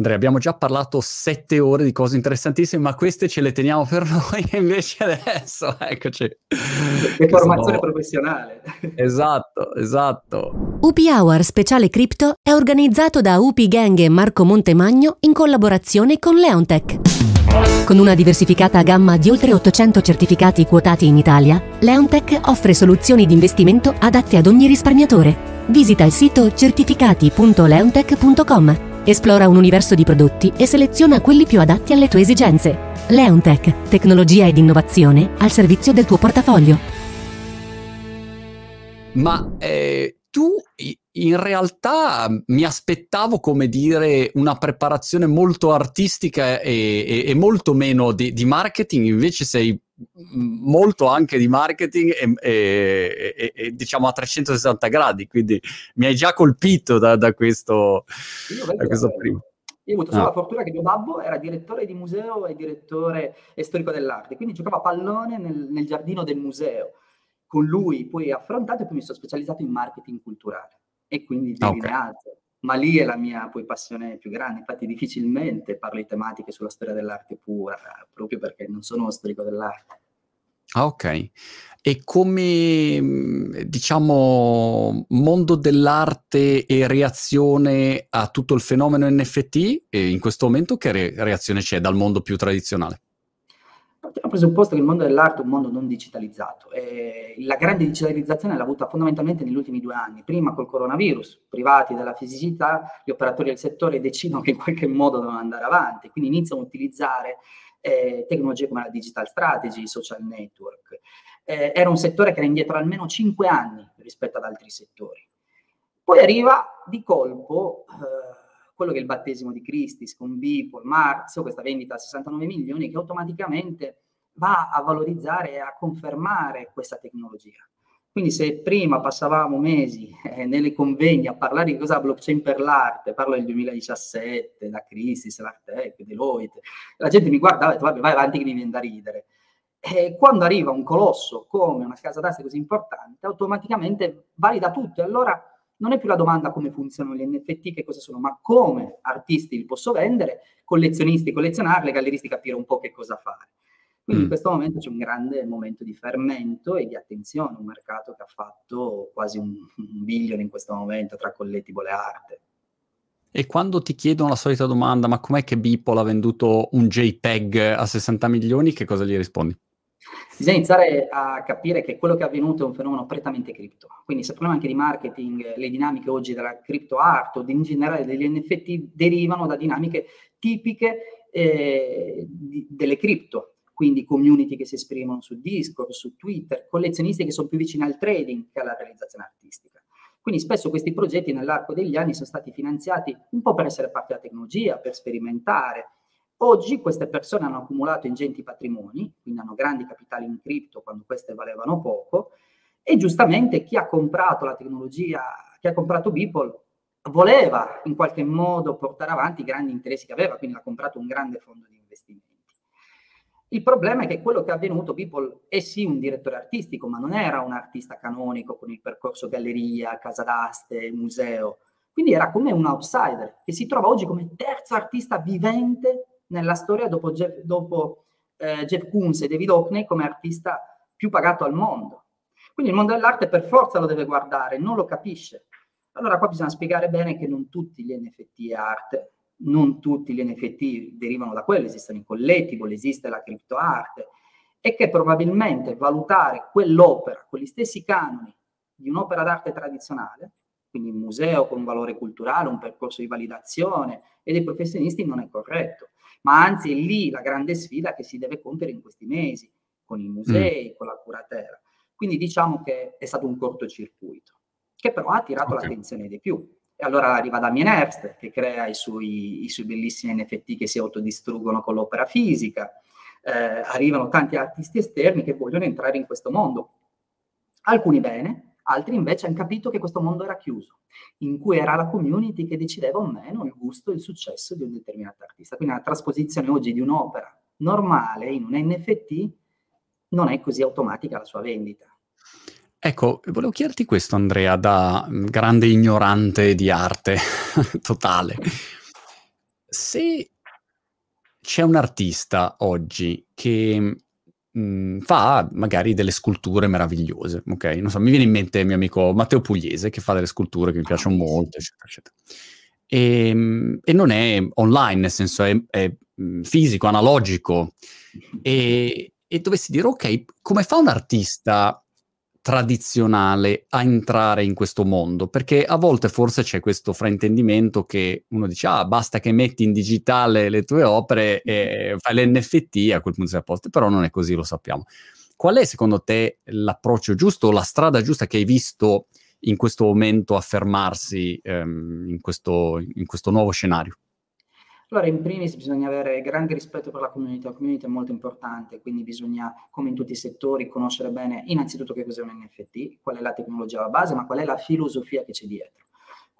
Andrea, abbiamo già parlato sette ore di cose interessantissime, ma queste ce le teniamo per noi e invece adesso, eccoci. È formazione sono... professionale. Esatto, esatto. UP Hour Speciale Crypto è organizzato da UP Gang e Marco Montemagno in collaborazione con Leontech. Con una diversificata gamma di oltre 800 certificati quotati in Italia, Leontech offre soluzioni di investimento adatte ad ogni risparmiatore. Visita il sito certificati.leontech.com Esplora un universo di prodotti e seleziona quelli più adatti alle tue esigenze. Leontech, tecnologia ed innovazione al servizio del tuo portafoglio. Ma eh, tu in realtà mi aspettavo, come dire, una preparazione molto artistica e, e, e molto meno di, di marketing, invece sei molto anche di marketing e, e, e, diciamo a 360 gradi, quindi mi hai già colpito da, da questo, da questo primo. Io ho avuto solo ah. la fortuna che mio babbo era direttore di museo e direttore e storico dell'arte, quindi giocava a pallone nel, nel giardino del museo. Con lui poi affrontato e poi mi sono specializzato in marketing culturale e quindi di okay. Ma lì è la mia poi passione più grande, infatti difficilmente parlo di tematiche sulla storia dell'arte pura, proprio perché non sono uno storico dell'arte. Ah, ok. E come, mhmm, diciamo, mondo dell'arte e reazione a tutto il fenomeno NFT, in questo momento che re- reazione c'è dal mondo più tradizionale? Partiamo dal presupposto che il mondo dell'arte è un mondo non digitalizzato. E la grande digitalizzazione l'ha avuta fondamentalmente negli ultimi due anni. Prima col coronavirus, privati della fisicità, gli operatori del settore decidono che in qualche modo devono andare avanti, quindi iniziano a utilizzare eh, tecnologie come la digital strategy, i social network. Eh, era un settore che era indietro almeno 5 anni rispetto ad altri settori. Poi arriva di colpo eh, quello che è il battesimo di Christie's con Beeple, Marzo, questa vendita a 69 milioni che automaticamente va a valorizzare e a confermare questa tecnologia. Quindi se prima passavamo mesi eh, nelle convegni a parlare di cosa blockchain per l'arte, parlo del 2017, da Christie's, l'Artec, Deloitte, la gente mi guardava e detto vabbè vai avanti che mi viene da ridere. E quando arriva un colosso come una casa d'aste così importante, automaticamente valida tutto. E allora non è più la domanda come funzionano gli NFT, che cosa sono, ma come artisti li posso vendere, collezionisti collezionarli, galleristi capire un po' che cosa fare. Quindi mm. in questo momento c'è un grande momento di fermento e di attenzione, un mercato che ha fatto quasi un, un billion in questo momento tra collectible e arte. E quando ti chiedono la solita domanda, ma com'è che Beeple ha venduto un JPEG a 60 milioni, che cosa gli rispondi? Bisogna iniziare a capire che quello che è avvenuto è un fenomeno prettamente cripto. Quindi se parliamo anche di marketing, le dinamiche oggi della crypto art o in generale degli NFT derivano da dinamiche tipiche eh, di, delle cripto quindi community che si esprimono su Discord, su Twitter, collezionisti che sono più vicini al trading che alla realizzazione artistica. Quindi spesso questi progetti nell'arco degli anni sono stati finanziati un po' per essere parte della tecnologia, per sperimentare. Oggi queste persone hanno accumulato ingenti patrimoni, quindi hanno grandi capitali in cripto quando queste valevano poco, e giustamente chi ha comprato la tecnologia, chi ha comprato Beeple, voleva in qualche modo portare avanti i grandi interessi che aveva, quindi ha comprato un grande fondo di investimento. Il problema è che quello che è avvenuto, People è sì un direttore artistico, ma non era un artista canonico con il percorso galleria, casa d'aste, museo. Quindi era come un outsider che si trova oggi come terzo artista vivente nella storia dopo Jeff, dopo, eh, Jeff Koons e David Hockney come artista più pagato al mondo. Quindi il mondo dell'arte per forza lo deve guardare, non lo capisce. Allora qua bisogna spiegare bene che non tutti gli NFT è arte, non tutti gli NFT derivano da quello, esistono i collectible, esiste la criptoarte, e che probabilmente valutare quell'opera con gli stessi canoni di un'opera d'arte tradizionale, quindi un museo con un valore culturale, un percorso di validazione e dei professionisti non è corretto, ma anzi è lì la grande sfida che si deve compiere in questi mesi, con i musei, mm. con la curatela. Quindi diciamo che è stato un cortocircuito, che però ha attirato okay. l'attenzione dei più. E allora arriva Damien Herbst che crea i suoi, i suoi bellissimi NFT che si autodistruggono con l'opera fisica. Eh, arrivano tanti artisti esterni che vogliono entrare in questo mondo. Alcuni bene, altri invece hanno capito che questo mondo era chiuso, in cui era la community che decideva o meno il gusto e il successo di un determinato artista. Quindi la trasposizione oggi di un'opera normale in un NFT non è così automatica la sua vendita. Ecco, volevo chiederti questo, Andrea, da grande ignorante di arte totale. Se c'è un artista oggi che mh, fa magari delle sculture meravigliose, ok? Non so, mi viene in mente il mio amico Matteo Pugliese che fa delle sculture che mi piacciono molto, eccetera, eccetera. E, ehm, e non è online, nel senso è, è fisico, analogico. E, e dovessi dire, ok, come fa un artista tradizionale a entrare in questo mondo, perché a volte forse c'è questo fraintendimento che uno dice ah basta che metti in digitale le tue opere e fai l'NFT a quel punto sei a posto, però non è così, lo sappiamo. Qual è secondo te l'approccio giusto la strada giusta che hai visto in questo momento affermarsi ehm, in, questo, in questo nuovo scenario? Allora, in primis bisogna avere grande rispetto per la community, la community è molto importante, quindi bisogna, come in tutti i settori, conoscere bene innanzitutto che cos'è un NFT, qual è la tecnologia alla base, ma qual è la filosofia che c'è dietro.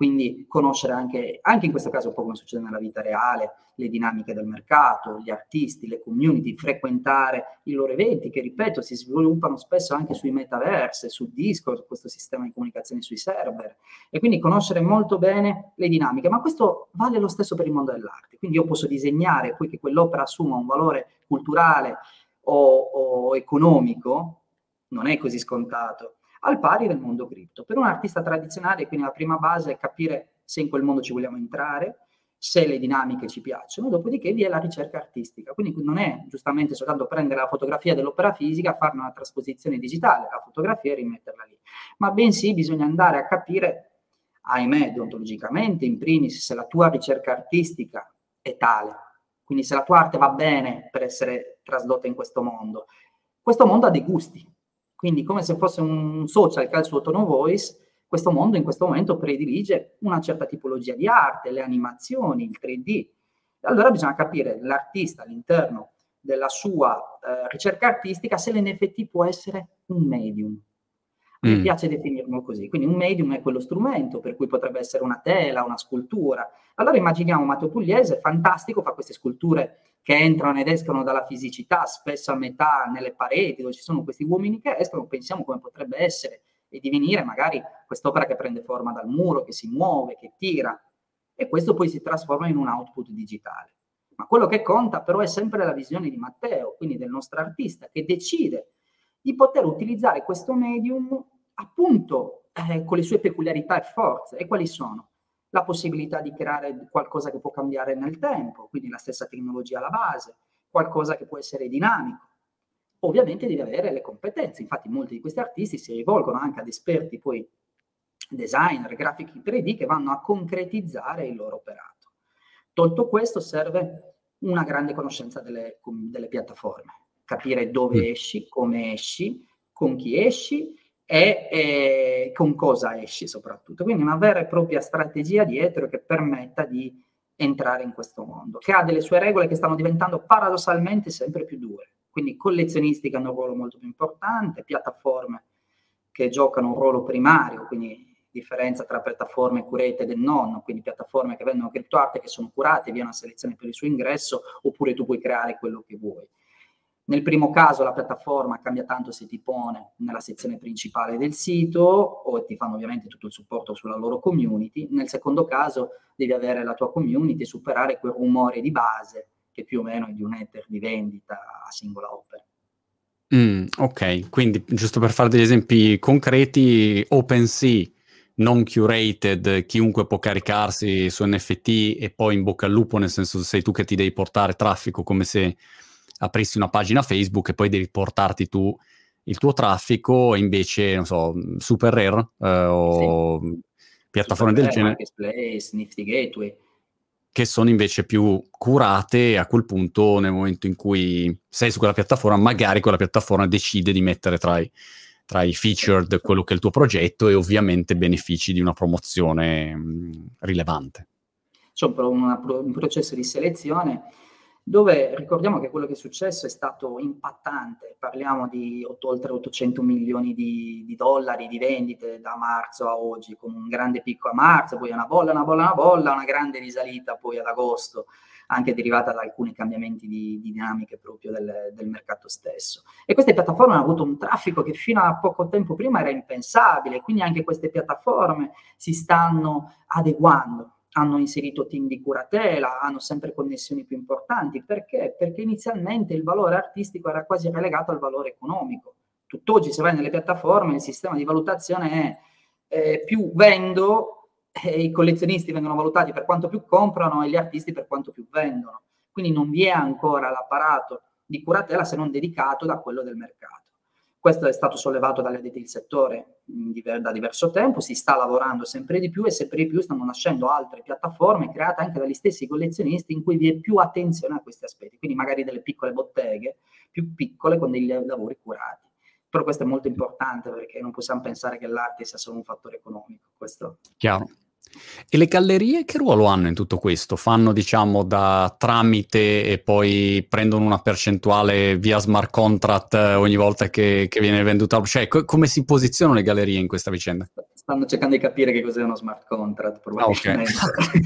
Quindi conoscere anche, anche in questo caso un po' come succede nella vita reale, le dinamiche del mercato, gli artisti, le community, frequentare i loro eventi che, ripeto, si sviluppano spesso anche sui metaverse, su Discord, questo sistema di comunicazione sui server. E quindi conoscere molto bene le dinamiche. Ma questo vale lo stesso per il mondo dell'arte. Quindi io posso disegnare, poi che quell'opera assuma un valore culturale o, o economico, non è così scontato al pari del mondo cripto. Per un artista tradizionale, quindi la prima base è capire se in quel mondo ci vogliamo entrare, se le dinamiche ci piacciono, dopodiché vi è la ricerca artistica. Quindi non è giustamente soltanto prendere la fotografia dell'opera fisica, farne una trasposizione digitale, la fotografia e rimetterla lì, ma bensì bisogna andare a capire, ahimè, deontologicamente, in primis, se la tua ricerca artistica è tale, quindi se la tua arte va bene per essere trasdotta in questo mondo. Questo mondo ha dei gusti, quindi come se fosse un social che ha il suo tono voice, questo mondo in questo momento predilige una certa tipologia di arte, le animazioni, il 3D. Allora bisogna capire l'artista all'interno della sua eh, ricerca artistica se l'NFT può essere un medium. Mi mm. piace definirlo così. Quindi un medium è quello strumento, per cui potrebbe essere una tela, una scultura. Allora immaginiamo Matteo Pugliese, fantastico, fa queste sculture che entrano ed escono dalla fisicità, spesso a metà nelle pareti, dove ci sono questi uomini che escono, pensiamo come potrebbe essere e divenire magari quest'opera che prende forma dal muro, che si muove, che tira, e questo poi si trasforma in un output digitale. Ma quello che conta però è sempre la visione di Matteo, quindi del nostro artista, che decide di poter utilizzare questo medium appunto eh, con le sue peculiarità e forze. E quali sono? La possibilità di creare qualcosa che può cambiare nel tempo, quindi la stessa tecnologia alla base, qualcosa che può essere dinamico. Ovviamente deve avere le competenze, infatti molti di questi artisti si rivolgono anche ad esperti poi designer, grafici 3D che vanno a concretizzare il loro operato. Tolto questo serve una grande conoscenza delle, delle piattaforme, capire dove mm. esci, come esci, con chi esci e, e, con cosa esci soprattutto. Quindi una vera e propria strategia dietro che permetta di entrare in questo mondo, che ha delle sue regole che stanno diventando paradossalmente sempre più dure. Quindi collezionisti che hanno un ruolo molto più importante, piattaforme che giocano un ruolo primario, quindi differenza tra piattaforme curated e non, quindi piattaforme che vendono criptoarte che sono curate, via una selezione per il suo ingresso, oppure tu puoi creare quello che vuoi. Nel primo caso la piattaforma cambia tanto se ti pone nella sezione principale del sito o ti fanno ovviamente tutto il supporto sulla loro community. Nel secondo caso devi avere la tua community e superare quel rumore di base che più o meno è di un ether di vendita a singola opera. Mm, ok, quindi giusto per fare degli esempi concreti, OpenSea non curated, chiunque può caricarsi su NFT e poi in bocca al lupo, nel senso sei tu che ti devi portare traffico come se aprissi una pagina Facebook e poi devi portarti tu il tuo traffico, invece, non so, Super Rare eh, o sì. piattaforme Super del genere. Marketplace, Nifty Gateway. Che sono invece più curate a quel punto nel momento in cui sei su quella piattaforma, magari quella piattaforma decide di mettere tra i, tra i featured quello che è il tuo progetto e ovviamente benefici di una promozione mh, rilevante. C'è un, una, un processo di selezione dove ricordiamo che quello che è successo è stato impattante, parliamo di oltre 800 milioni di, di, dollari di vendite da marzo a oggi, con un grande picco a marzo, poi una bolla, una bolla, una bolla, una grande risalita poi ad agosto, anche derivata da alcuni cambiamenti di, di dinamiche proprio del, del, mercato stesso. E queste piattaforme hanno avuto un traffico che fino a poco tempo prima era impensabile, quindi anche queste piattaforme si stanno adeguando hanno inserito team di curatela, hanno sempre connessioni più importanti. Perché? Perché inizialmente il valore artistico era quasi relegato al valore economico. Tutt'oggi, se vai nelle piattaforme, il sistema di valutazione è eh, più vendo, eh, i collezionisti vengono valutati per quanto più comprano e gli artisti per quanto più vendono. Quindi non vi è ancora l'apparato di curatela se non dedicato da quello del mercato. Questo è stato sollevato dalle addetti del settore da diverso tempo, si sta lavorando sempre di più e sempre di più stanno nascendo altre piattaforme create anche dagli stessi collezionisti in cui vi è più attenzione a questi aspetti, quindi magari delle piccole botteghe più piccole con dei lavori curati. Però questo è molto importante perché non possiamo pensare che l'arte sia solo un fattore economico. Questo... Chiaro. E le gallerie che ruolo hanno in tutto questo? Fanno, diciamo, da tramite e poi prendono una percentuale via smart contract eh, ogni volta che, che viene venduta? Cioè, co- come si posizionano le gallerie in questa vicenda? Stanno cercando di capire che cos'è uno smart contract, probabilmente.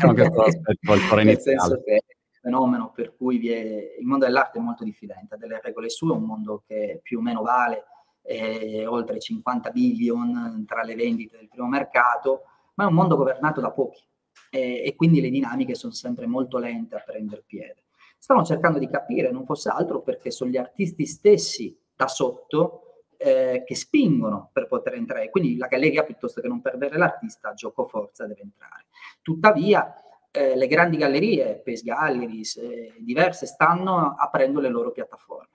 Ah, okay. Nel senso che fenomeno per cui è... il mondo dell'arte è molto diffidente, ha delle regole sue, è un mondo che più o meno vale eh, oltre 50 billion tra le vendite del primo mercato, ma è un mondo governato da pochi e, e quindi le dinamiche sono sempre molto lente a prendere piede. Stanno cercando di capire, non fosse altro perché sono gli artisti stessi da sotto eh, che spingono per poter entrare. Quindi la galleria, piuttosto che non perdere l'artista, gioco forza deve entrare. Tuttavia, eh, le grandi gallerie, Pace Galleries, eh, diverse, stanno aprendo le loro piattaforme.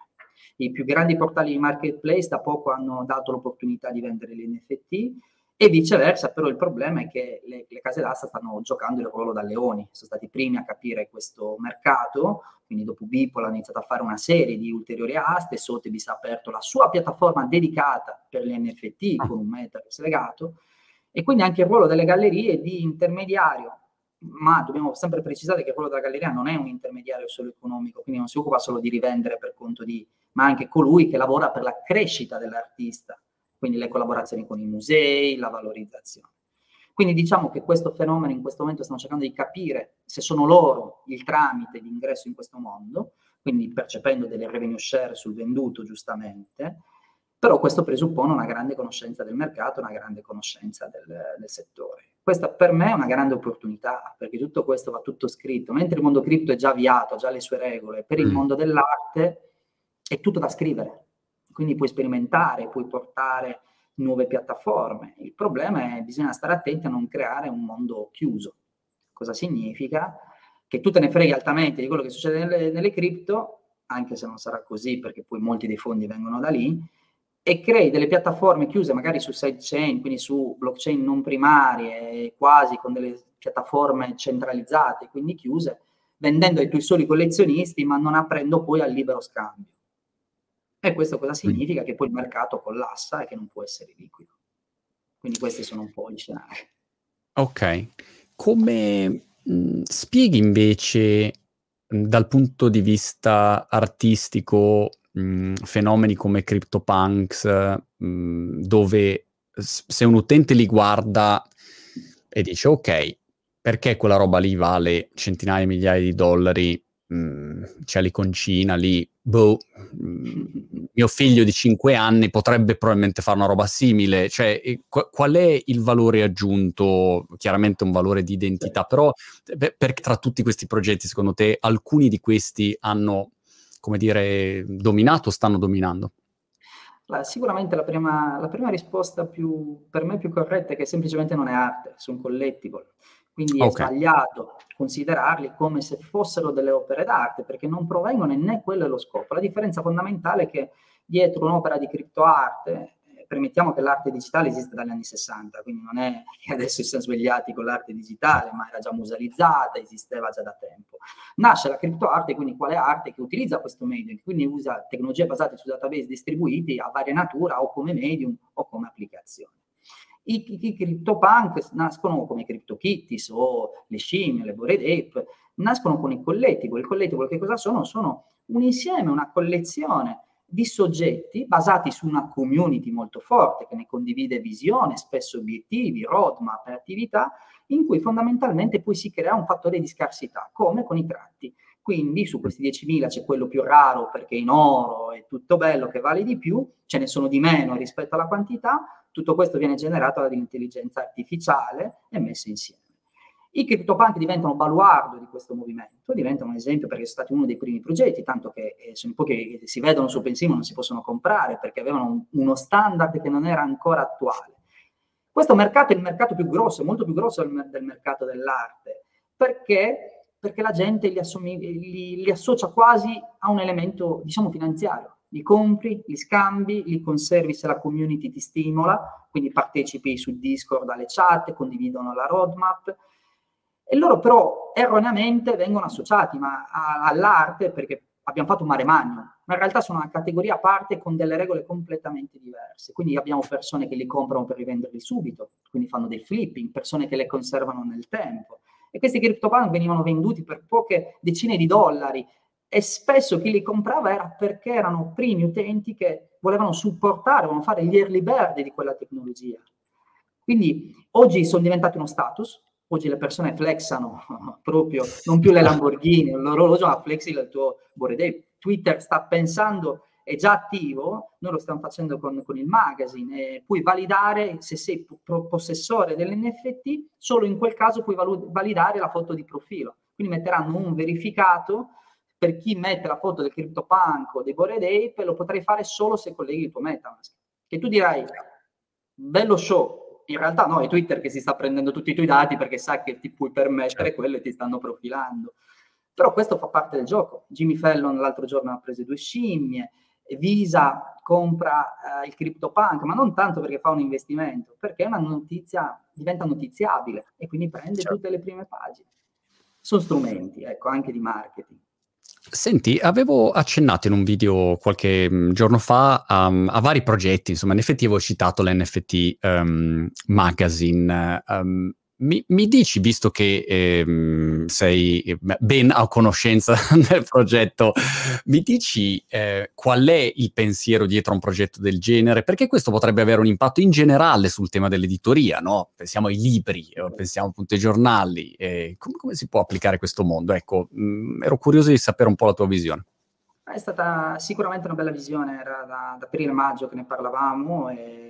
I più grandi portali di marketplace da poco hanno dato l'opportunità di vendere gli NFT e viceversa, però il problema è che le, le, case d'asta stanno giocando il ruolo da leoni, sono stati i primi a capire questo mercato, quindi dopo Beeple hanno iniziato a fare una serie di ulteriori aste, Sotheby's ha aperto la sua piattaforma dedicata per gli NFT ah. con un metaverse legato, e quindi anche il ruolo delle gallerie di intermediario, ma dobbiamo sempre precisare che quello della galleria non è un intermediario solo economico, quindi non si occupa solo di rivendere per conto di, ma anche colui che lavora per la crescita dell'artista quindi le collaborazioni con i musei, la valorizzazione. Quindi diciamo che questo fenomeno in questo momento stiamo cercando di capire se sono loro il tramite di ingresso in questo mondo, quindi percependo delle revenue share sul venduto giustamente, però questo presuppone una grande conoscenza del mercato, una grande conoscenza del, del settore. Questa per me è una grande opportunità, perché tutto questo va tutto scritto, mentre il mondo cripto è già avviato, ha già le sue regole, per il mm. mondo dell'arte è tutto da scrivere quindi puoi sperimentare, puoi portare nuove piattaforme. Il problema è che bisogna stare attenti a non creare un mondo chiuso. Cosa significa? Che tu te ne freghi altamente di quello che succede nelle, nelle cripto, anche se non sarà così perché poi molti dei fondi vengono da lì, e crei delle piattaforme chiuse magari su sidechain, quindi su blockchain non primarie, quasi con delle piattaforme centralizzate, quindi chiuse, vendendo ai tuoi soli collezionisti, ma non aprendo poi al libero scambio. E questo cosa significa? Che poi il mercato collassa e che non può essere liquido. Quindi questi sono un po' gli scenari. Ok. Come mh, spieghi invece mh, dal punto di vista artistico mh, fenomeni come CryptoPunks, dove se un utente li guarda e dice ok, perché quella roba lì vale centinaia di migliaia di dollari Mm, c'è l'iconcina lì, boh, mm, mio figlio di 5 anni potrebbe probabilmente fare una roba simile, cioè qual è il valore aggiunto? Chiaramente un valore di identità, però perché tra tutti questi progetti, secondo te, alcuni di questi hanno, come dire, dominato o stanno dominando? sicuramente la prima, la prima risposta più, per me più corretta è che semplicemente non è arte, sono collectible. Quindi okay. è sbagliato considerarli come se fossero delle opere d'arte, perché non provengono e né quello è lo scopo. La differenza fondamentale è che dietro un'opera di criptoarte, eh, permettiamo che l'arte digitale esiste dagli anni 60, quindi non è che adesso si sono svegliati con l'arte digitale, ma era già musealizzata, esisteva già da tempo. Nasce la criptoarte, quindi quale arte che utilizza questo medium, quindi usa tecnologie basate su database distribuiti a varia natura o come medium o come applicazione. I, i, i CryptoPunk nascono come CryptoKitties o le scimmie, le Bored Ape, nascono con i collectible. Il collectible che cosa sono? Sono un insieme, una collezione di soggetti basati su una community molto forte che ne condivide visione, spesso obiettivi, roadmap e attività, in cui fondamentalmente poi si crea un fattore di scarsità, come con i tratti. Quindi su questi 10.000 c'è quello più raro perché in oro è tutto bello che vale di più, ce ne sono di meno rispetto alla quantità, tutto questo viene generato dall'intelligenza artificiale e messo insieme. I CryptoPunk diventano baluardo di questo movimento, diventano un esempio perché sono stati uno dei primi progetti, tanto che eh, sono pochi che si vedono su OpenSea ma non si possono comprare perché avevano un, uno standard che non era ancora attuale. Questo mercato è il mercato più grosso, molto più grosso del, del mercato dell'arte, perché, perché la gente li, assomig- li, li associa quasi a un elemento, diciamo, finanziario li compri, li scambi, li conservi se la community ti stimola, quindi partecipi su Discord alle chat, condividono la roadmap. E loro però erroneamente vengono associati ma, a, all'arte perché abbiamo fatto un mare magno, ma in realtà sono una categoria a parte con delle regole completamente diverse. Quindi abbiamo persone che li comprano per rivenderli subito, quindi fanno dei flipping, persone che le conservano nel tempo. E questi CryptoPunk venivano venduti per poche decine di dollari e spesso chi li comprava era perché erano primi utenti che volevano supportare, volevano fare gli early bird di quella tecnologia. Quindi oggi sono diventati uno status, oggi le persone flexano proprio, non più le Lamborghini, l'orologio ma flexi il tuo Bored Twitter sta pensando, è già attivo, noi lo stiamo facendo con, con il magazine, e puoi validare se sei possessore dell'NFT, solo in quel caso puoi validare la foto di profilo. Quindi metteranno un verificato per chi mette la foto del CryptoPunk o dei Bored Ape, lo potrei fare solo se colleghi il tuo Metamask. Che tu dirai, bello show, in realtà no, è Twitter che si sta prendendo tutti i tuoi dati perché sa che ti puoi permettere quello e ti stanno profilando. Però questo fa parte del gioco. Jimmy Fallon l'altro giorno ha preso due scimmie, Visa compra eh, il CryptoPunk, ma non tanto perché fa un investimento, perché è una notizia, diventa notiziabile e quindi prende certo. tutte le prime pagine. Sono strumenti, ecco, anche di marketing. Senti, avevo accennato in un video qualche mm, giorno fa um, a vari progetti, insomma, in effetti avevo citato l'NFT um, Magazine. Um, mi, mi, dici, visto che ehm, sei eh, ben a conoscenza del progetto, mi dici eh, qual è il pensiero dietro a un progetto del genere? Perché questo potrebbe avere un impatto in generale sul tema dell'editoria, no? Pensiamo ai libri, pensiamo appunto ai giornali. Eh, come, come, si può applicare questo mondo? Ecco, mh, mm, ero curioso di sapere un po' la tua visione. È stata sicuramente una bella visione, era da, da aprile-maggio che ne parlavamo e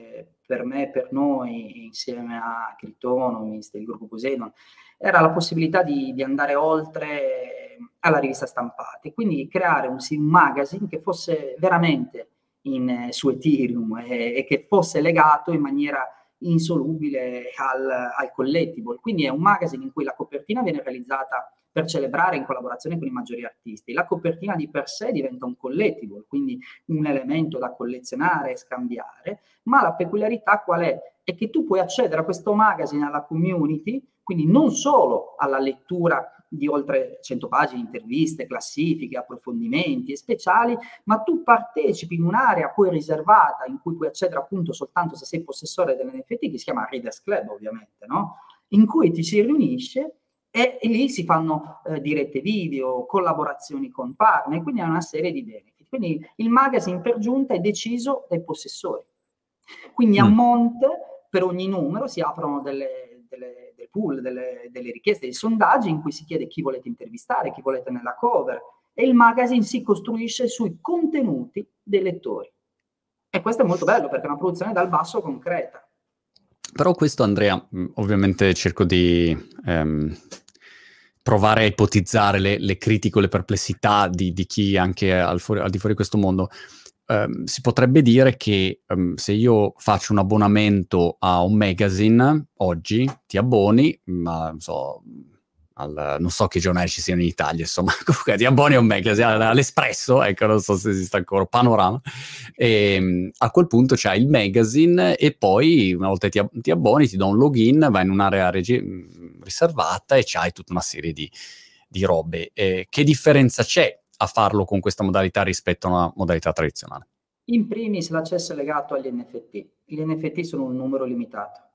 per me e per noi, insieme a Cryptonomist, il gruppo Poseidon, era la possibilità di, di, andare oltre alla rivista stampata e quindi creare un, un magazine che fosse veramente in, su Ethereum e, e, che fosse legato in maniera insolubile al, al collectible. Quindi è un magazine in cui la copertina viene realizzata per celebrare in collaborazione con i maggiori artisti. La copertina di per sé diventa un collectible, quindi un elemento da collezionare e scambiare, ma la peculiarità qual è? È che tu puoi accedere a questo magazine, alla community, quindi non solo alla lettura di oltre 100 pagine, interviste, classifiche, approfondimenti e speciali, ma tu partecipi in un'area poi riservata in cui puoi accedere appunto soltanto se sei possessore dell'NFT, che si chiama Readers Club ovviamente, no? in cui ti si riunisce e, e lì si fanno eh, dirette video, collaborazioni con partner, quindi è una serie di benefit. Quindi il magazine per giunta è deciso dai possessori. Quindi mm. a monte per ogni numero si aprono delle, delle, dei pool, delle, delle richieste, dei sondaggi in cui si chiede chi volete intervistare, chi volete nella cover e il magazine si costruisce sui contenuti dei lettori. E questo è molto bello perché è una produzione dal basso concreta. Però questo, Andrea, mm, ovviamente cerco di ehm, provare a ipotizzare le, le critiche le perplessità di, di chi anche al, fuori, al, di fuori di questo mondo. Um, si potrebbe dire che um, se io faccio un abbonamento a un magazine oggi, ti abboni, ma non so, al, non so che giornali ci siano in Italia, insomma, comunque ti abboni un magazine, all'Espresso, ecco, non so se esiste ancora, Panorama, e ehm, a quel punto c'hai il magazine e poi una volta ti, ti abboni, ti do un login, vai in un'area regi- riservata e c'hai tutta una serie di, di robe. Eh, che differenza c'è a farlo con questa modalità rispetto a una modalità tradizionale? In primis l'accesso è legato agli NFT. Gli NFT sono un numero limitato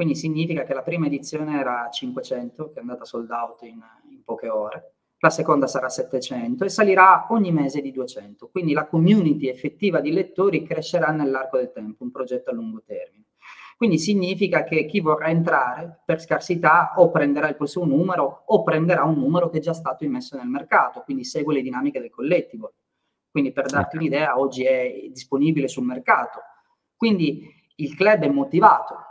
quindi significa che la prima edizione era 500, che è andata sold out in, in poche ore, la seconda sarà 700 e salirà ogni mese di 200. Quindi la community effettiva di lettori crescerà nell'arco del tempo, un progetto a lungo termine. Quindi significa che chi vorrà entrare per scarsità o prenderà il suo numero o prenderà un numero che è già stato immesso nel mercato, quindi segue le dinamiche del collettivo. Quindi per darti un'idea, oggi è disponibile sul mercato. Quindi il club è motivato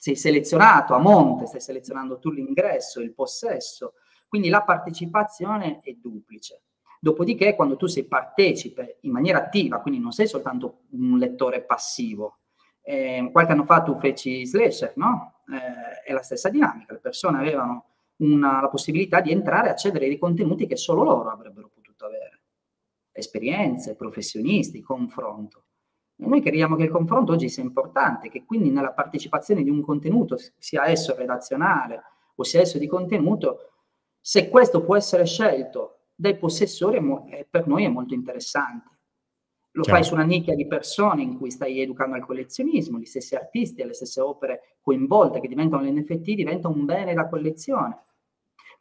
sei selezionato a monte, stai selezionando tu l'ingresso, il possesso, quindi la partecipazione è duplice. Dopodiché, quando tu sei partecipe in maniera attiva, quindi non sei soltanto un lettore passivo, eh, qualche anno fa tu feci Slasher, no? Eh, è la stessa dinamica, le persone avevano una, la possibilità di entrare e accedere ai contenuti che solo loro avrebbero potuto avere. Esperienze, professionisti, confronto. E noi crediamo che il confronto oggi sia importante, che quindi nella partecipazione di un contenuto, sia esso redazionale o sia esso di contenuto, se questo può essere scelto dai possessori, per noi è molto interessante. Lo Chiaro. fai su una nicchia di persone in cui stai educando al collezionismo, gli stessi artisti e le stesse opere coinvolte che diventano l'NFT diventa un bene da collezione.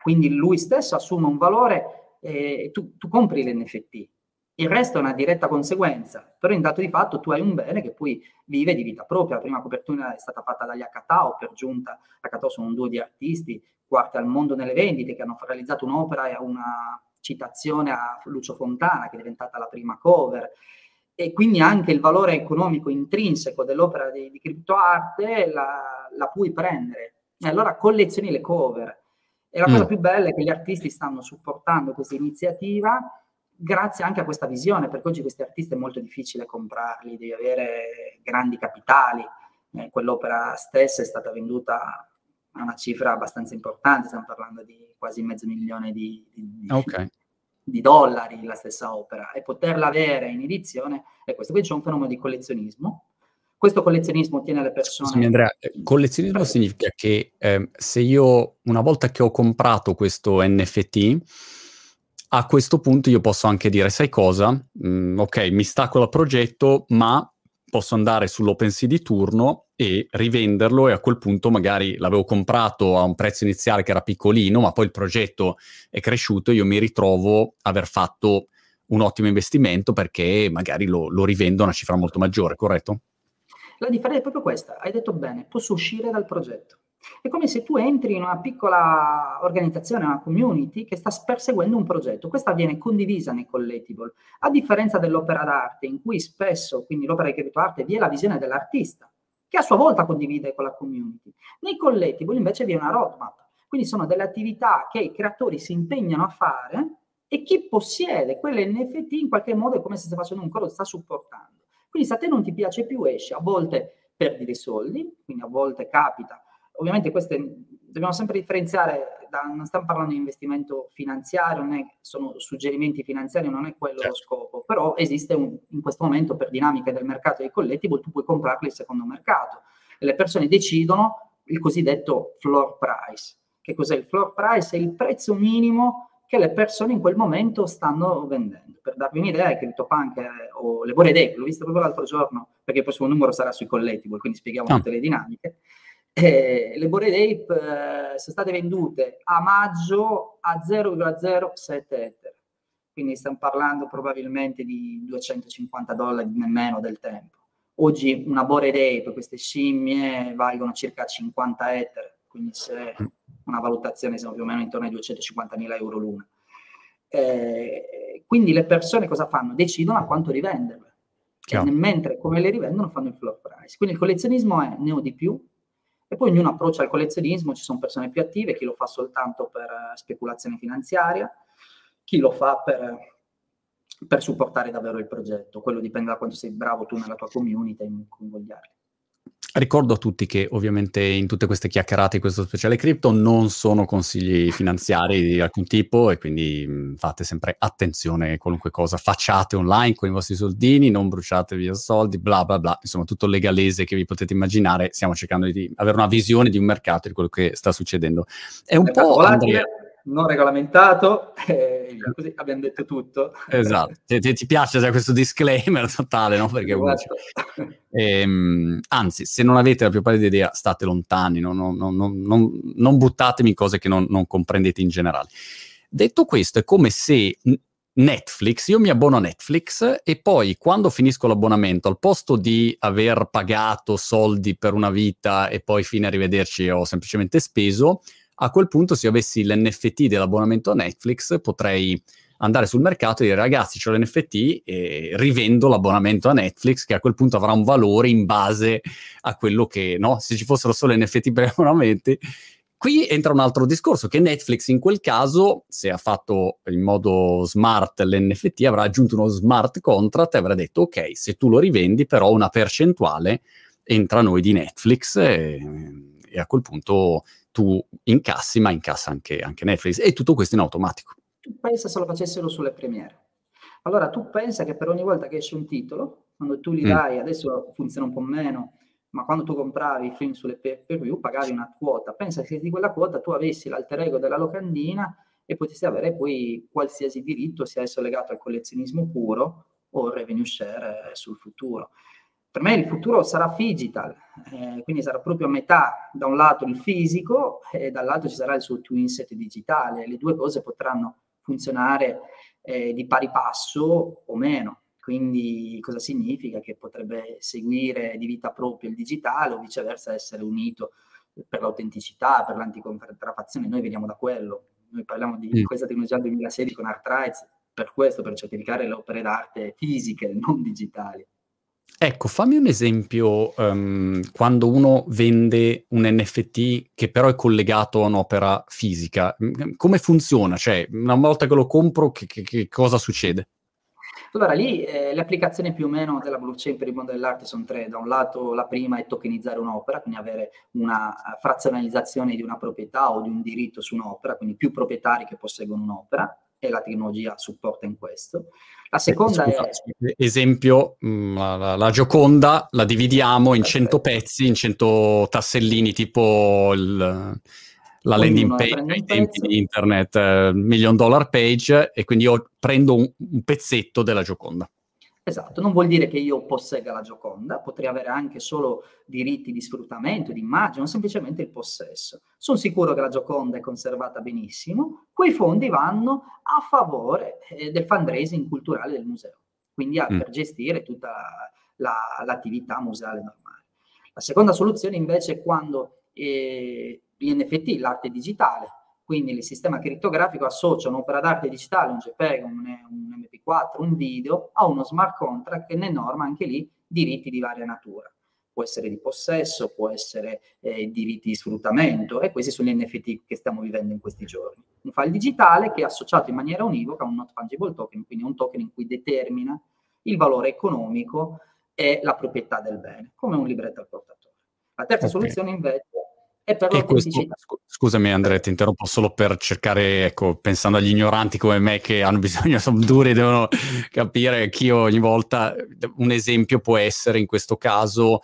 Quindi lui stesso assume un valore e tu, tu compri l'NFT. Il resto è una diretta conseguenza, però in dato di fatto tu hai un bene che poi vive di vita propria. La prima copertura è stata fatta dagli Akatao, per giunta Akatao sono un duo di artisti, quarti al mondo nelle vendite, che hanno realizzato un'opera e una citazione a Lucio Fontana, che è diventata la prima cover e quindi anche il valore economico intrinseco dell'opera di, di criptoarte la, la, puoi prendere. E allora collezioni le cover. E la cosa mm. più bella è che gli artisti stanno supportando questa iniziativa grazie anche a questa visione, perché oggi questi artisti è molto difficile comprarli, devi avere grandi capitali. Eh, quell'opera stessa è stata venduta a una cifra abbastanza importante, stiamo parlando di quasi mezzo milione di, di, okay di dollari la stessa opera e poterla avere in edizione è questo. Quindi c'è un fenomeno di collezionismo. Questo collezionismo tiene le persone... Scusami Andrea, eh, collezionismo significa che eh, se io una volta che ho comprato questo NFT, a questo punto io posso anche dire, sai cosa? Mm, ok, mi stacco dal progetto, ma posso andare sull'OpenSea di turno e rivenderlo e a quel punto magari l'avevo comprato a un prezzo iniziale che era piccolino, ma poi il progetto è cresciuto e io mi ritrovo aver fatto un ottimo investimento perché magari lo, lo rivendo a una cifra molto maggiore, corretto? La differenza è proprio questa, hai detto bene, posso uscire dal progetto. È come se tu entri in una piccola organizzazione, una community che sta perseguendo un progetto. Questa viene condivisa nei collectible, a differenza dell'opera d'arte, in cui spesso, quindi l'opera di creato arte, vi è la visione dell'artista, che a sua volta condivide con la community. Nei collectible invece vi è una roadmap, quindi sono delle attività che i creatori si impegnano a fare e chi possiede quelle NFT in qualche modo è come se stia facendo un coro, sta supportando. Quindi se a te non ti piace più esce, a volte perdi dei soldi, quindi a volte capita ovviamente queste dobbiamo sempre differenziare, da, non stiamo parlando di investimento finanziario, non è, sono suggerimenti finanziari, non è quello certo. lo scopo, però esiste un, in questo momento per dinamiche del mercato dei collectible, tu puoi comprarli secondo mercato e le persone decidono il cosiddetto floor price. Che cos'è il floor price? È il prezzo minimo che le persone in quel momento stanno vendendo. Per darvi un'idea, CryptoPunk eh, o le Bored Ape, l'ho visto proprio l'altro giorno, perché il prossimo numero sarà sui collectible, quindi spieghiamo oh. tutte le dinamiche eh, le Bored Ape eh, sono state vendute a maggio a 0,07 Ether, quindi stiamo parlando probabilmente di 250 dollari nemmeno del tempo. Oggi una Bored Ape, queste scimmie, valgono circa 50 Ether, quindi se una valutazione siamo più o meno intorno ai 250 mila euro l'una. Eh, quindi le persone cosa fanno? Decidono a quanto rivenderle. Mentre come le rivendono fanno il floor price. Quindi il collezionismo è ne ho di più, e poi ognuno approccia al collezionismo, ci sono persone più attive, chi lo fa soltanto per eh, speculazione finanziaria, chi lo fa per, per supportare davvero il progetto. Quello dipende da quanto sei bravo tu nella tua community e convogliarli. Ricordo a tutti che ovviamente in tutte queste chiacchierate di questo speciale cripto non sono consigli finanziari di alcun tipo e quindi mh, fate sempre attenzione a qualunque cosa facciate online con i vostri soldini, non bruciate via soldi, bla bla bla, insomma tutto il legalese che vi potete immaginare, stiamo cercando di avere una visione di un mercato di quello che sta succedendo. È un po' Andrea non regolamentato, eh, così abbiamo detto tutto. Esatto, ti, ti, piace cioè, questo disclaimer totale, no? Perché esatto. ehm, anzi, se non avete la più pallida idea, state lontani, no? non, non, non, non, buttatemi in cose che non, comprendete in generale. Detto questo, è come se Netflix, io mi abbono a Netflix e poi quando finisco l'abbonamento, al posto di aver pagato soldi per una vita e poi fine a rivederci ho semplicemente speso, a quel punto se io avessi l'NFT dell'abbonamento a Netflix potrei andare sul mercato e dire ragazzi ho l'NFT e rivendo l'abbonamento a Netflix che a quel punto avrà un valore in base a quello che, no? Se ci fossero solo NFT per abbonamenti. Qui entra un altro discorso che Netflix in quel caso, se ha fatto in modo smart l'NFT, avrà aggiunto uno smart contract e avrà detto ok, se tu lo rivendi però una percentuale entra a noi di Netflix e, e a quel punto tu incassi, ma incassa anche, anche Netflix. E tutto questo in automatico. Tu pensa se lo facessero sulle premiere. Allora tu pensa che per ogni volta che esce un titolo, quando tu li mm. dai, mm. adesso funziona un po' meno, ma quando tu compravi i film sulle per view pagavi una quota. Pensa che di quella quota tu avessi l'alter ego della locandina e potessi avere poi qualsiasi diritto, sia esso legato al collezionismo puro o revenue share sul futuro per me il futuro sarà digital, eh, quindi sarà proprio a metà, da un lato il fisico e dall'altro ci sarà il suo twin set digitale. Le due cose potranno funzionare eh, di pari passo o meno. Quindi cosa significa? Che potrebbe seguire di vita propria il digitale o viceversa essere unito per l'autenticità, per l'anticontraffazione. Noi veniamo da quello. Noi parliamo di mm. questa tecnologia del 2016 con Art Rights per questo, per certificare le opere d'arte fisiche, non digitali. Ecco, fammi un esempio, um, quando uno vende un NFT che però è collegato a un'opera fisica, come funziona? Cioè, una volta che lo compro, che, che, che cosa succede? Allora, lì eh, le applicazioni più o meno della blockchain per il mondo dell'arte sono tre. Da un lato la prima è tokenizzare un'opera, quindi avere una frazionalizzazione di una proprietà o di un diritto su un'opera, quindi più proprietari che posseggono un'opera e la tecnologia supporta in questo. La eh, seconda è... Esempio, mm, la, la, Gioconda la dividiamo in 100 pezzi, in 100 tassellini, tipo il, la landing page ai tempi di internet, uh, million dollar page, e quindi io prendo un, un pezzetto della Gioconda. Esatto, non vuol dire che io possegga la Gioconda, potrei avere anche solo diritti di sfruttamento, di immagine, o semplicemente il possesso. Sono sicuro che la Gioconda è conservata benissimo, quei fondi vanno a favore eh, del fundraising culturale del museo, quindi a, mm. per gestire tutta la, l'attività museale normale. La seconda soluzione invece è quando eh, gli NFT, l'arte digitale, quindi il sistema crittografico associa un'opera d'arte digitale, un JPEG, un, un MP4, un video a uno smart contract che ne norma anche lì diritti di varia natura. Può essere di possesso, può essere eh, diritti di sfruttamento e questi sono gli NFT che stiamo vivendo in questi giorni. Un file digitale che è associato in maniera univoca a un not fungible token, quindi un token in cui determina il valore economico e la proprietà del bene, come un libretto al portatore. La terza okay. soluzione invece e per e questo, scusami Andrea, ti interrompo solo per cercare, ecco, pensando agli ignoranti come me che hanno bisogno, sono duri, devono capire che io ogni volta, un esempio può essere in questo caso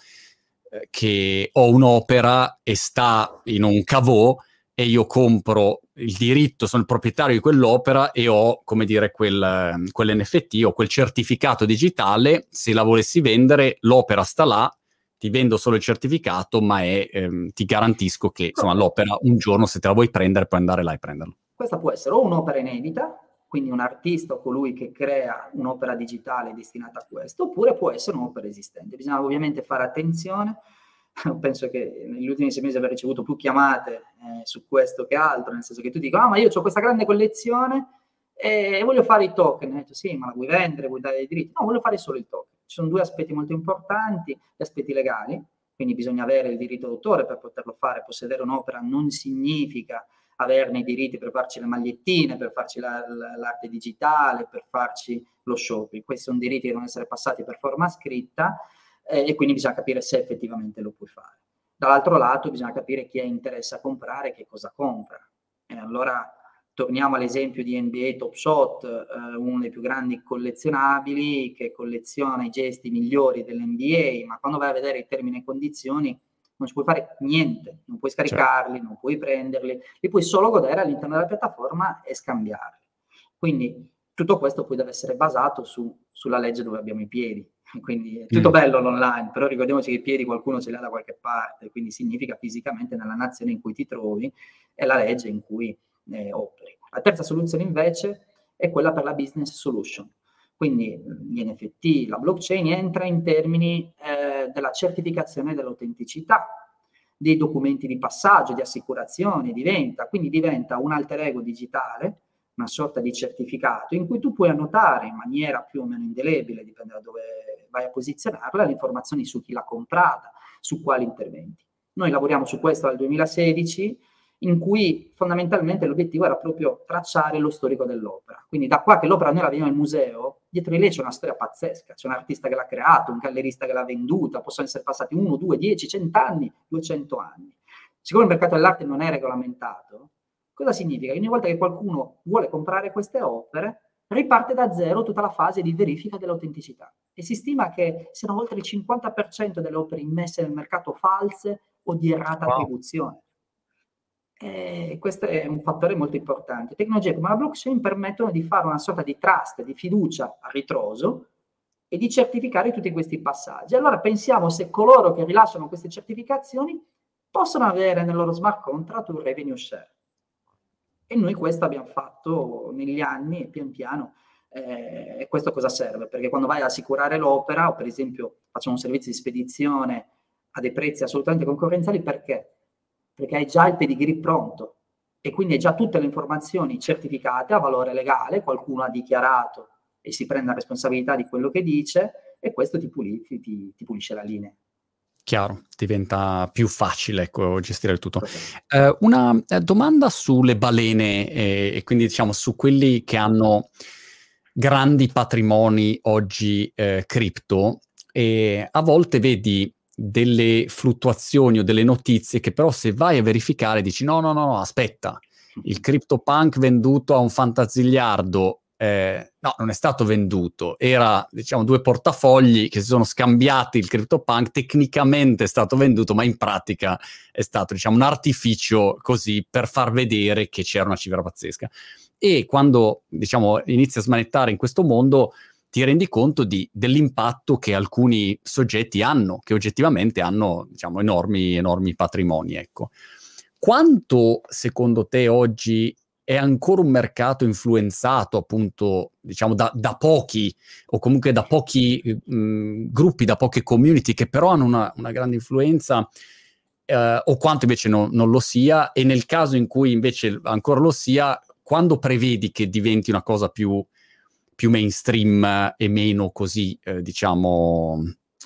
eh, che ho un'opera e sta in un cavò e io compro il diritto, sono il proprietario di quell'opera e ho, come dire, quel, quell'NFT o quel certificato digitale, se la volessi vendere, l'opera sta là ti vendo solo il certificato, ma è, ehm, ti garantisco che insomma, l'opera un giorno, se te la vuoi prendere, puoi andare là e prenderla. Questa può essere o un'opera inedita, quindi un artista o colui che crea un'opera digitale destinata a questo, oppure può essere un'opera esistente. Bisogna ovviamente fare attenzione. Penso che negli ultimi sei mesi aver ricevuto più chiamate eh, su questo che altro, nel senso che tu dici, ah, ma io ho questa grande collezione e voglio fare i token. Ho detto, sì, ma la vuoi vendere, vuoi dare i diritti? No, voglio fare solo il token. Ci sono due aspetti molto importanti, gli aspetti legali, quindi bisogna avere il diritto d'autore per poterlo fare, possedere un'opera non significa averne i diritti per farci le magliettine, per farci la, la, l'arte digitale, per farci lo shopping. Questi sono diritti che devono essere passati per forma scritta eh, e quindi bisogna capire se effettivamente lo puoi fare. Dall'altro lato bisogna capire chi ha interesse a comprare e che cosa compra. E allora torniamo all'esempio di NBA Top Shot, eh, uno dei più grandi collezionabili che colleziona i gesti migliori dell'NBA, ma quando vai a vedere i termini e condizioni non ci puoi fare niente, non puoi scaricarli, certo. non puoi prenderli, li puoi solo godere all'interno della piattaforma e scambiarli. Quindi tutto questo poi deve essere basato su, sulla legge dove abbiamo i piedi. Quindi è tutto mm. bello l'online, però ricordiamoci che i piedi qualcuno ce li ha da qualche parte, quindi significa fisicamente nella nazione in cui ti trovi è la legge in cui eh, operi. La terza soluzione invece è quella per la business solution. Quindi gli NFT, la blockchain entra in termini eh, della certificazione dell'autenticità, dei documenti di passaggio, di assicurazione, di venta, quindi diventa un alter ego digitale una sorta di certificato in cui tu puoi annotare in maniera più o meno indelebile, dipende da dove vai a posizionarla, le informazioni su chi l'ha comprata, su quali interventi. Noi lavoriamo su questo dal 2016, in cui fondamentalmente l'obiettivo era proprio tracciare lo storico dell'opera. Quindi da qua che l'opera noi la vediamo nel museo, dietro di lei c'è una storia pazzesca, c'è un artista che l'ha creato, un gallerista che l'ha venduta, possono essere passati 1, 2, 10, 100 anni, 200 anni. Siccome il mercato dell'arte non è regolamentato, cosa significa? Che ogni volta che qualcuno vuole comprare queste opere, riparte da zero tutta la fase di verifica dell'autenticità. E si stima che siano oltre il 50% delle opere immesse nel mercato false o di errata wow. attribuzione. E questo è un fattore molto importante. Tecnologie come la blockchain permettono di fare una sorta di trust, di fiducia a ritroso e di certificare tutti questi passaggi. Allora pensiamo se coloro che rilasciano queste certificazioni possono avere nel loro smart contract un revenue share. E noi questo abbiamo fatto negli anni e pian piano. Eh, e questo cosa serve? Perché quando vai ad assicurare l'opera, o per esempio facciamo un servizio di spedizione a dei prezzi assolutamente concorrenziali, perché? Perché hai già il pedigree pronto e quindi hai già tutte le informazioni certificate a valore legale, qualcuno ha dichiarato e si prende la responsabilità di quello che dice e questo ti, pulisce, ti, ti pulisce la linea. Chiaro, diventa più facile ecco, gestire il tutto. Eh, una eh, domanda sulle balene eh, e quindi diciamo su quelli che hanno grandi patrimoni oggi eh, cripto e a volte vedi delle fluttuazioni o delle notizie che però se vai a verificare dici no, no, no, aspetta, il CryptoPunk venduto a un fantaziliardo, eh, no, non è stato venduto, era diciamo due portafogli che si sono scambiati il CryptoPunk, tecnicamente è stato venduto, ma in pratica è stato diciamo un artificio così per far vedere che c'era una cifra pazzesca. E quando diciamo inizia a smanettare in questo mondo, ti rendi conto di, dell'impatto che alcuni soggetti hanno, che oggettivamente hanno diciamo, enormi, enormi patrimoni. Ecco. Quanto secondo te oggi è ancora un mercato influenzato appunto diciamo da, da pochi o comunque da pochi mh, gruppi, da poche community che però hanno una, una grande influenza eh, o quanto invece no, non lo sia e nel caso in cui invece ancora lo sia, quando prevedi che diventi una cosa più più mainstream e meno così, eh, diciamo,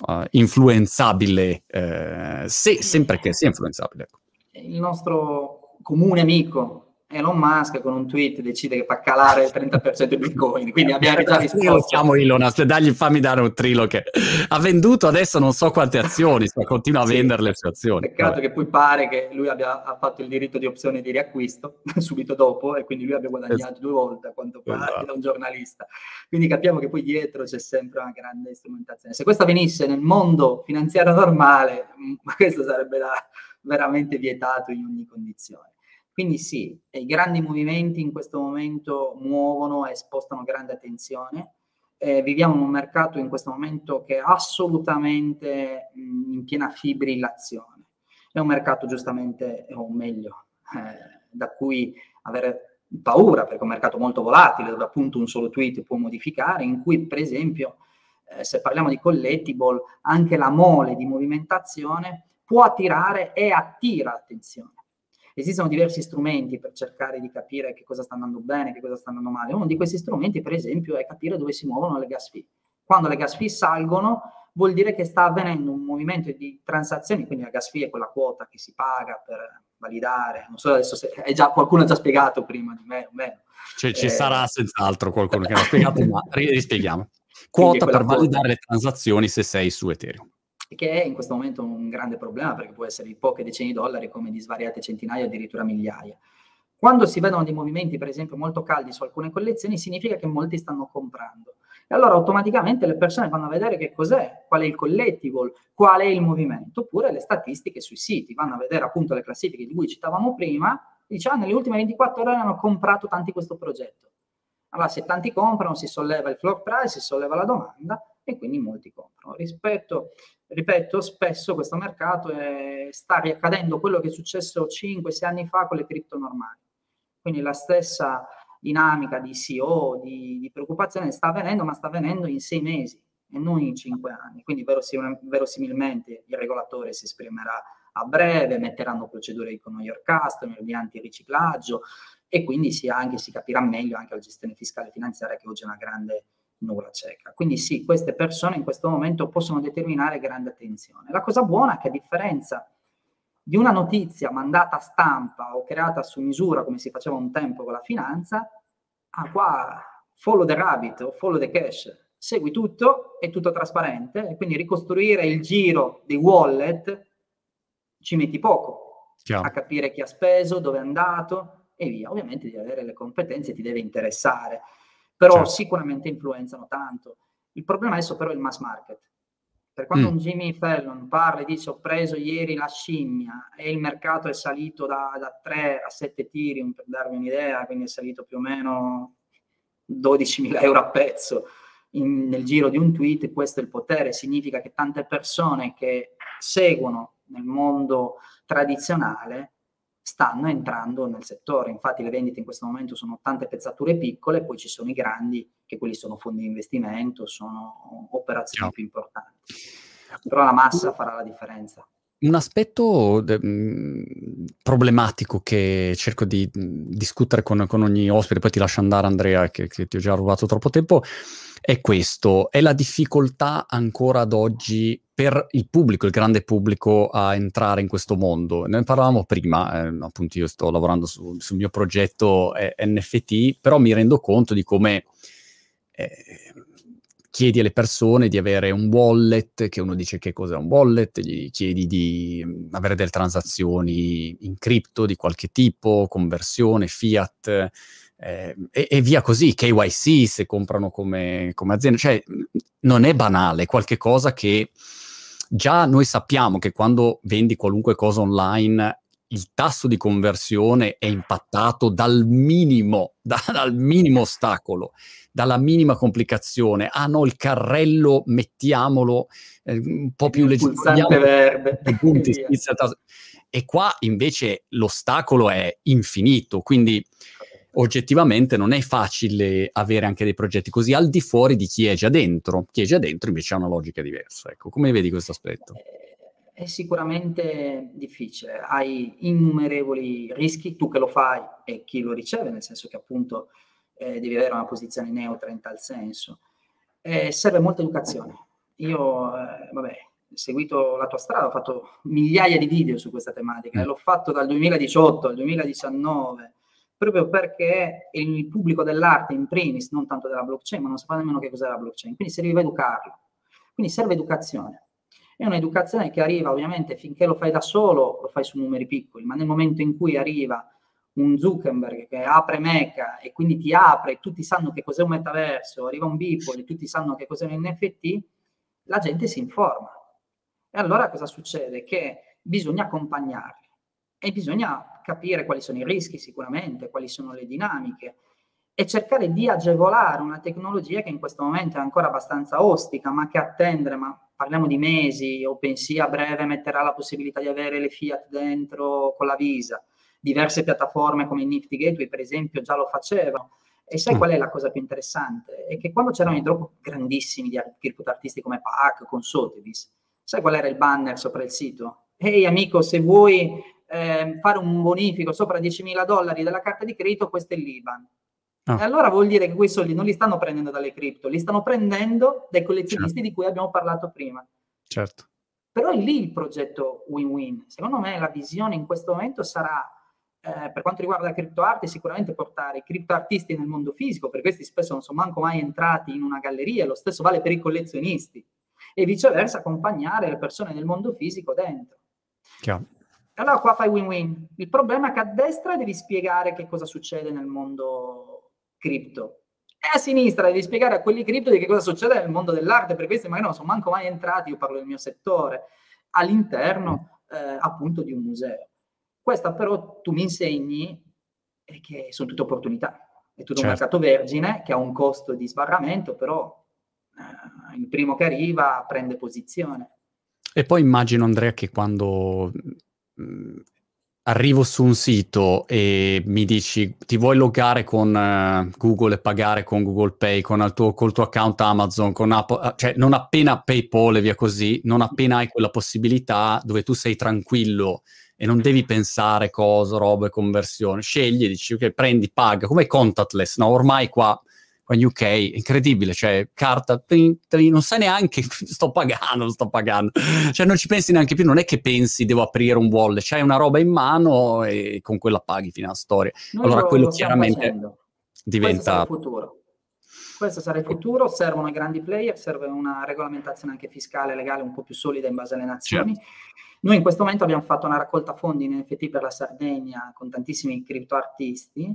uh, influenzabile, eh, se, sempre che sia influenzabile. Ecco. Il nostro comune amico Elon Musk con un tweet decide che fa calare il 30% di Bitcoin, quindi abbiamo già risposto. Chiamo Elon Musk, dagli fammi dare un trilo che ha venduto adesso non so quante azioni, ma continua a sì, vendere le sue azioni. Peccato Vabbè. che poi pare che lui abbia fatto il diritto di opzione di riacquisto subito dopo e quindi lui abbia guadagnato es- due volte a quanto pare esatto. da un giornalista. Quindi capiamo che poi dietro c'è sempre una grande strumentazione. Se questo avvenisse nel mondo finanziario normale, questo sarebbe da, veramente vietato in ogni condizione. Quindi sì, i grandi movimenti in questo momento muovono e spostano grande attenzione. Eh, viviamo in un mercato in questo momento che è assolutamente mh, in piena fibrillazione. È un mercato giustamente, o meglio, eh, da cui avere paura, perché è un mercato molto volatile, dove appunto un solo tweet può modificare, in cui per esempio, eh, se parliamo di collectible, anche la mole di movimentazione può attirare e attira attenzione. Esistono diversi strumenti per cercare di capire che cosa sta andando bene, che cosa sta andando male. Uno di questi strumenti, per esempio, è capire dove si muovono le gas fee. Quando le gas fee salgono, vuol dire che sta avvenendo un movimento di transazioni, quindi la gas fee è quella quota che si paga per validare. Non so adesso se è già, qualcuno ha già spiegato prima di me o meno. Cioè, ci eh, sarà senz'altro qualcuno che l'ha spiegato, ma rispieghiamo. Quota per validare le transazioni se sei su Ethereum che è in questo momento un grande problema perché può essere di poche decine di dollari come di svariate centinaia, addirittura migliaia. Quando si vedono dei movimenti, per esempio, molto caldi su alcune collezioni, significa che molti stanno comprando. E allora automaticamente le persone vanno a vedere che cos'è, qual è il collectible, qual è il movimento, oppure le statistiche sui siti, vanno a vedere appunto le classifiche di cui citavamo prima, ah, nelle ultime 24 ore hanno comprato tanti questo progetto. Allora, se tanti comprano, si solleva il floor price, si solleva la domanda e quindi molti comprano. Rispetto, ripeto, spesso questo mercato è, sta riaccadendo quello che è successo 5-6 anni fa con le cripto normali. Quindi la stessa dinamica di CEO, di, di preoccupazione sta avvenendo, ma sta avvenendo in sei mesi e non in cinque anni. Quindi verosim- verosimilmente il regolatore si esprimerà a breve, metteranno procedure con New York Customer di antiriciclaggio, e quindi si, anche, si capirà meglio anche la gestione fiscale e finanziaria che oggi è una grande nuvola cieca. Quindi sì, queste persone in questo momento possono determinare grande attenzione. La cosa buona è che a differenza di una notizia mandata a stampa o creata su misura come si faceva un tempo con la finanza, ah qua follow the rabbit o follow the cash, segui tutto, è tutto trasparente e quindi ricostruire il giro dei wallet ci metti poco Chiaro. a capire chi ha speso, dove è andato e via. Ovviamente devi avere le competenze, ti deve interessare, però certo. sicuramente influenzano tanto. Il problema adesso però è il mass market. Per quando mm. un Jimmy Fallon parla e dice ho preso ieri la scimmia e il mercato è salito da, da 3 a 7 tiri, per darvi un'idea, quindi è salito più o meno 12.000 euro a pezzo in, nel giro di un tweet, questo è il potere, significa che tante persone che seguono nel mondo tradizionale stanno entrando nel settore. Infatti le vendite in questo momento sono tante pezzature piccole, poi ci sono i grandi, che quelli sono fondi di investimento, sono operazioni no. più importanti. Però la massa farà la differenza. Un aspetto de, mh, problematico che cerco di mh, discutere con, con, ogni ospite, poi ti lascio andare Andrea, che, che ti ho già rubato troppo tempo, è questo, è la difficoltà ancora ad oggi per il pubblico, il grande pubblico, a entrare in questo mondo. Ne parlavamo prima, eh, appunto io sto lavorando su, sul mio progetto eh, NFT, però mi rendo conto di come eh, chiedi alle persone di avere un wallet, che uno dice che cos'è un wallet, gli chiedi di mm, avere delle transazioni in cripto di qualche tipo, conversione, fiat, eh, e, e, via così, KYC se comprano come, come azienda, cioè non è banale, è qualche cosa che già noi sappiamo che quando vendi qualunque cosa online il tasso di conversione è impattato dal minimo, da, dal minimo ostacolo, dalla minima complicazione. Ah no, il carrello, mettiamolo eh, un po' più leggero. punti, e qua invece l'ostacolo è infinito, quindi oggettivamente non è facile avere anche dei progetti così al di fuori di chi è già dentro. Chi è già dentro invece ha una logica diversa. Ecco, come vedi questo aspetto? Eh, è sicuramente difficile, hai innumerevoli rischi, tu che lo fai e chi lo riceve, nel senso che appunto eh, devi avere una posizione neutra in tal senso. Eh, serve molta educazione. Io, eh, vabbè, ho seguito la tua strada, ho fatto migliaia di video su questa tematica mm. l'ho fatto dal 2018 al 2019 proprio perché il pubblico dell'arte in primis, non tanto della blockchain, ma non sapeva nemmeno che cos'è la blockchain, quindi serviva educarlo. Quindi serve educazione. È un'educazione che arriva ovviamente finché lo fai da solo, lo fai su numeri piccoli, ma nel momento in cui arriva un Zuckerberg che apre Mecha e quindi ti apre tutti sanno che cos'è un metaverso, arriva un Beeple tutti sanno che cos'è un NFT, la gente si informa. E allora cosa succede? Che bisogna accompagnarli e bisogna capire quali sono i rischi sicuramente, quali sono le dinamiche e cercare di agevolare una tecnologia che in questo momento è ancora abbastanza ostica, ma che attendere, ma parliamo di mesi, o pensi a breve metterà la possibilità di avere le Fiat dentro con la Visa. Diverse piattaforme come Nifty Gateway, per esempio, già lo facevano. E sai mm. qual è la cosa più interessante? È che quando c'erano i drop grandissimi di criptoartisti come PAC, con Sotheby's, sai qual era il banner sopra il sito? Ehi amico, se vuoi eh, fare un bonifico sopra 10.000 dollari della carta di credito, questo è l'IBAN. Ah. E allora vuol dire che quei soldi non li stanno prendendo dalle cripto, li stanno prendendo dai collezionisti certo. di cui abbiamo parlato prima. Certo. Però è lì il progetto win-win. Secondo me la visione in questo momento sarà, eh, per quanto riguarda la criptoarte, sicuramente portare i criptoartisti nel mondo fisico, perché questi spesso non sono manco mai entrati in una galleria, lo stesso vale per i collezionisti, e viceversa accompagnare le persone nel mondo fisico dentro. Chiaro. Allora qua fai win-win. Il problema è che a destra devi spiegare che cosa succede nel mondo cripto. E a sinistra devi spiegare a quelli cripto di che cosa succede nel mondo dell'arte, per questi magari non sono manco mai entrati, io parlo del mio settore, all'interno eh, appunto di un museo. Questa però tu mi insegni che sono tutte opportunità. È tutto certo. un mercato vergine che ha un costo di sbarramento, però eh, il primo che arriva prende posizione. E poi immagino, Andrea, che quando arrivo su un sito e mi dici ti vuoi loggare con uh, Google e pagare con Google Pay, con il tuo, col tuo account Amazon, con Apple, eh, cioè non appena PayPal e via così, non appena hai quella possibilità dove tu sei tranquillo e non devi pensare cosa, robe, conversione. Scegli, dici okay, prendi, paga, come contactless, no? Ormai qua in UK, incredibile, cioè carta, trin, trin, non sai neanche sto pagando, sto pagando, cioè non ci pensi neanche più, non è che pensi devo aprire un wallet, c'hai una roba in mano e con quella paghi fino alla storia. Noi allora quello chiaramente facendo. diventa... Questo sarà il futuro. Questo sarà il futuro, servono i grandi player, serve una regolamentazione anche fiscale e legale un po' più solida in base alle nazioni. Certo. Noi in questo momento abbiamo fatto una raccolta fondi in NFT per la Sardegna con tantissimi criptoartisti,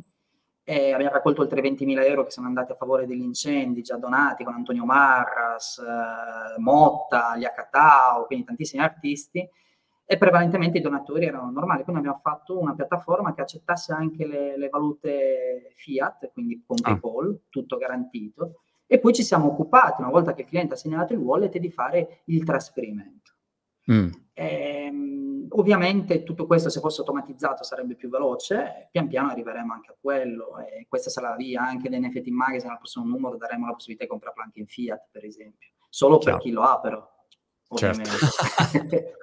e abbiamo raccolto oltre 20.000 euro che sono andati a favore degli incendi già donati con Antonio Marras, eh, Motta, gli Acatao, quindi tantissimi artisti e prevalentemente i donatori erano normali. Quindi abbiamo fatto una piattaforma che accettasse anche le, le valute fiat, quindi con ah. PayPal, ah. tutto garantito. E poi ci siamo occupati, una volta che il cliente ha segnalato il wallet, di fare il trasferimento. Mm. Ehm, ovviamente tutto questo se fosse automatizzato sarebbe più veloce, pian piano arriveremo anche a quello e questa sarà la via anche dei NFT Magazine al prossimo numero daremo la possibilità di comprarlo anche in Fiat per esempio, solo Chiaro. per chi lo ha però. Certo.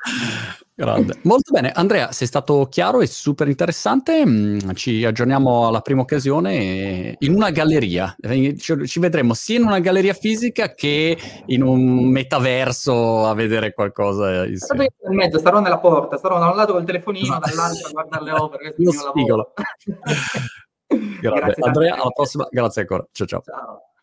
Grande. Molto bene, Andrea, sei stato chiaro e super interessante. Mm, ci aggiorniamo alla prima occasione in una galleria. Ci vedremo sia in una galleria fisica che in un metaverso a vedere qualcosa. Insieme. In mezzo, starò nella porta, starò da un lato col telefonino, dall'altro a guardare le opere. Lo spigolo. Grazie, Andrea, alla prossima. Grazie ancora. ciao. ciao. ciao.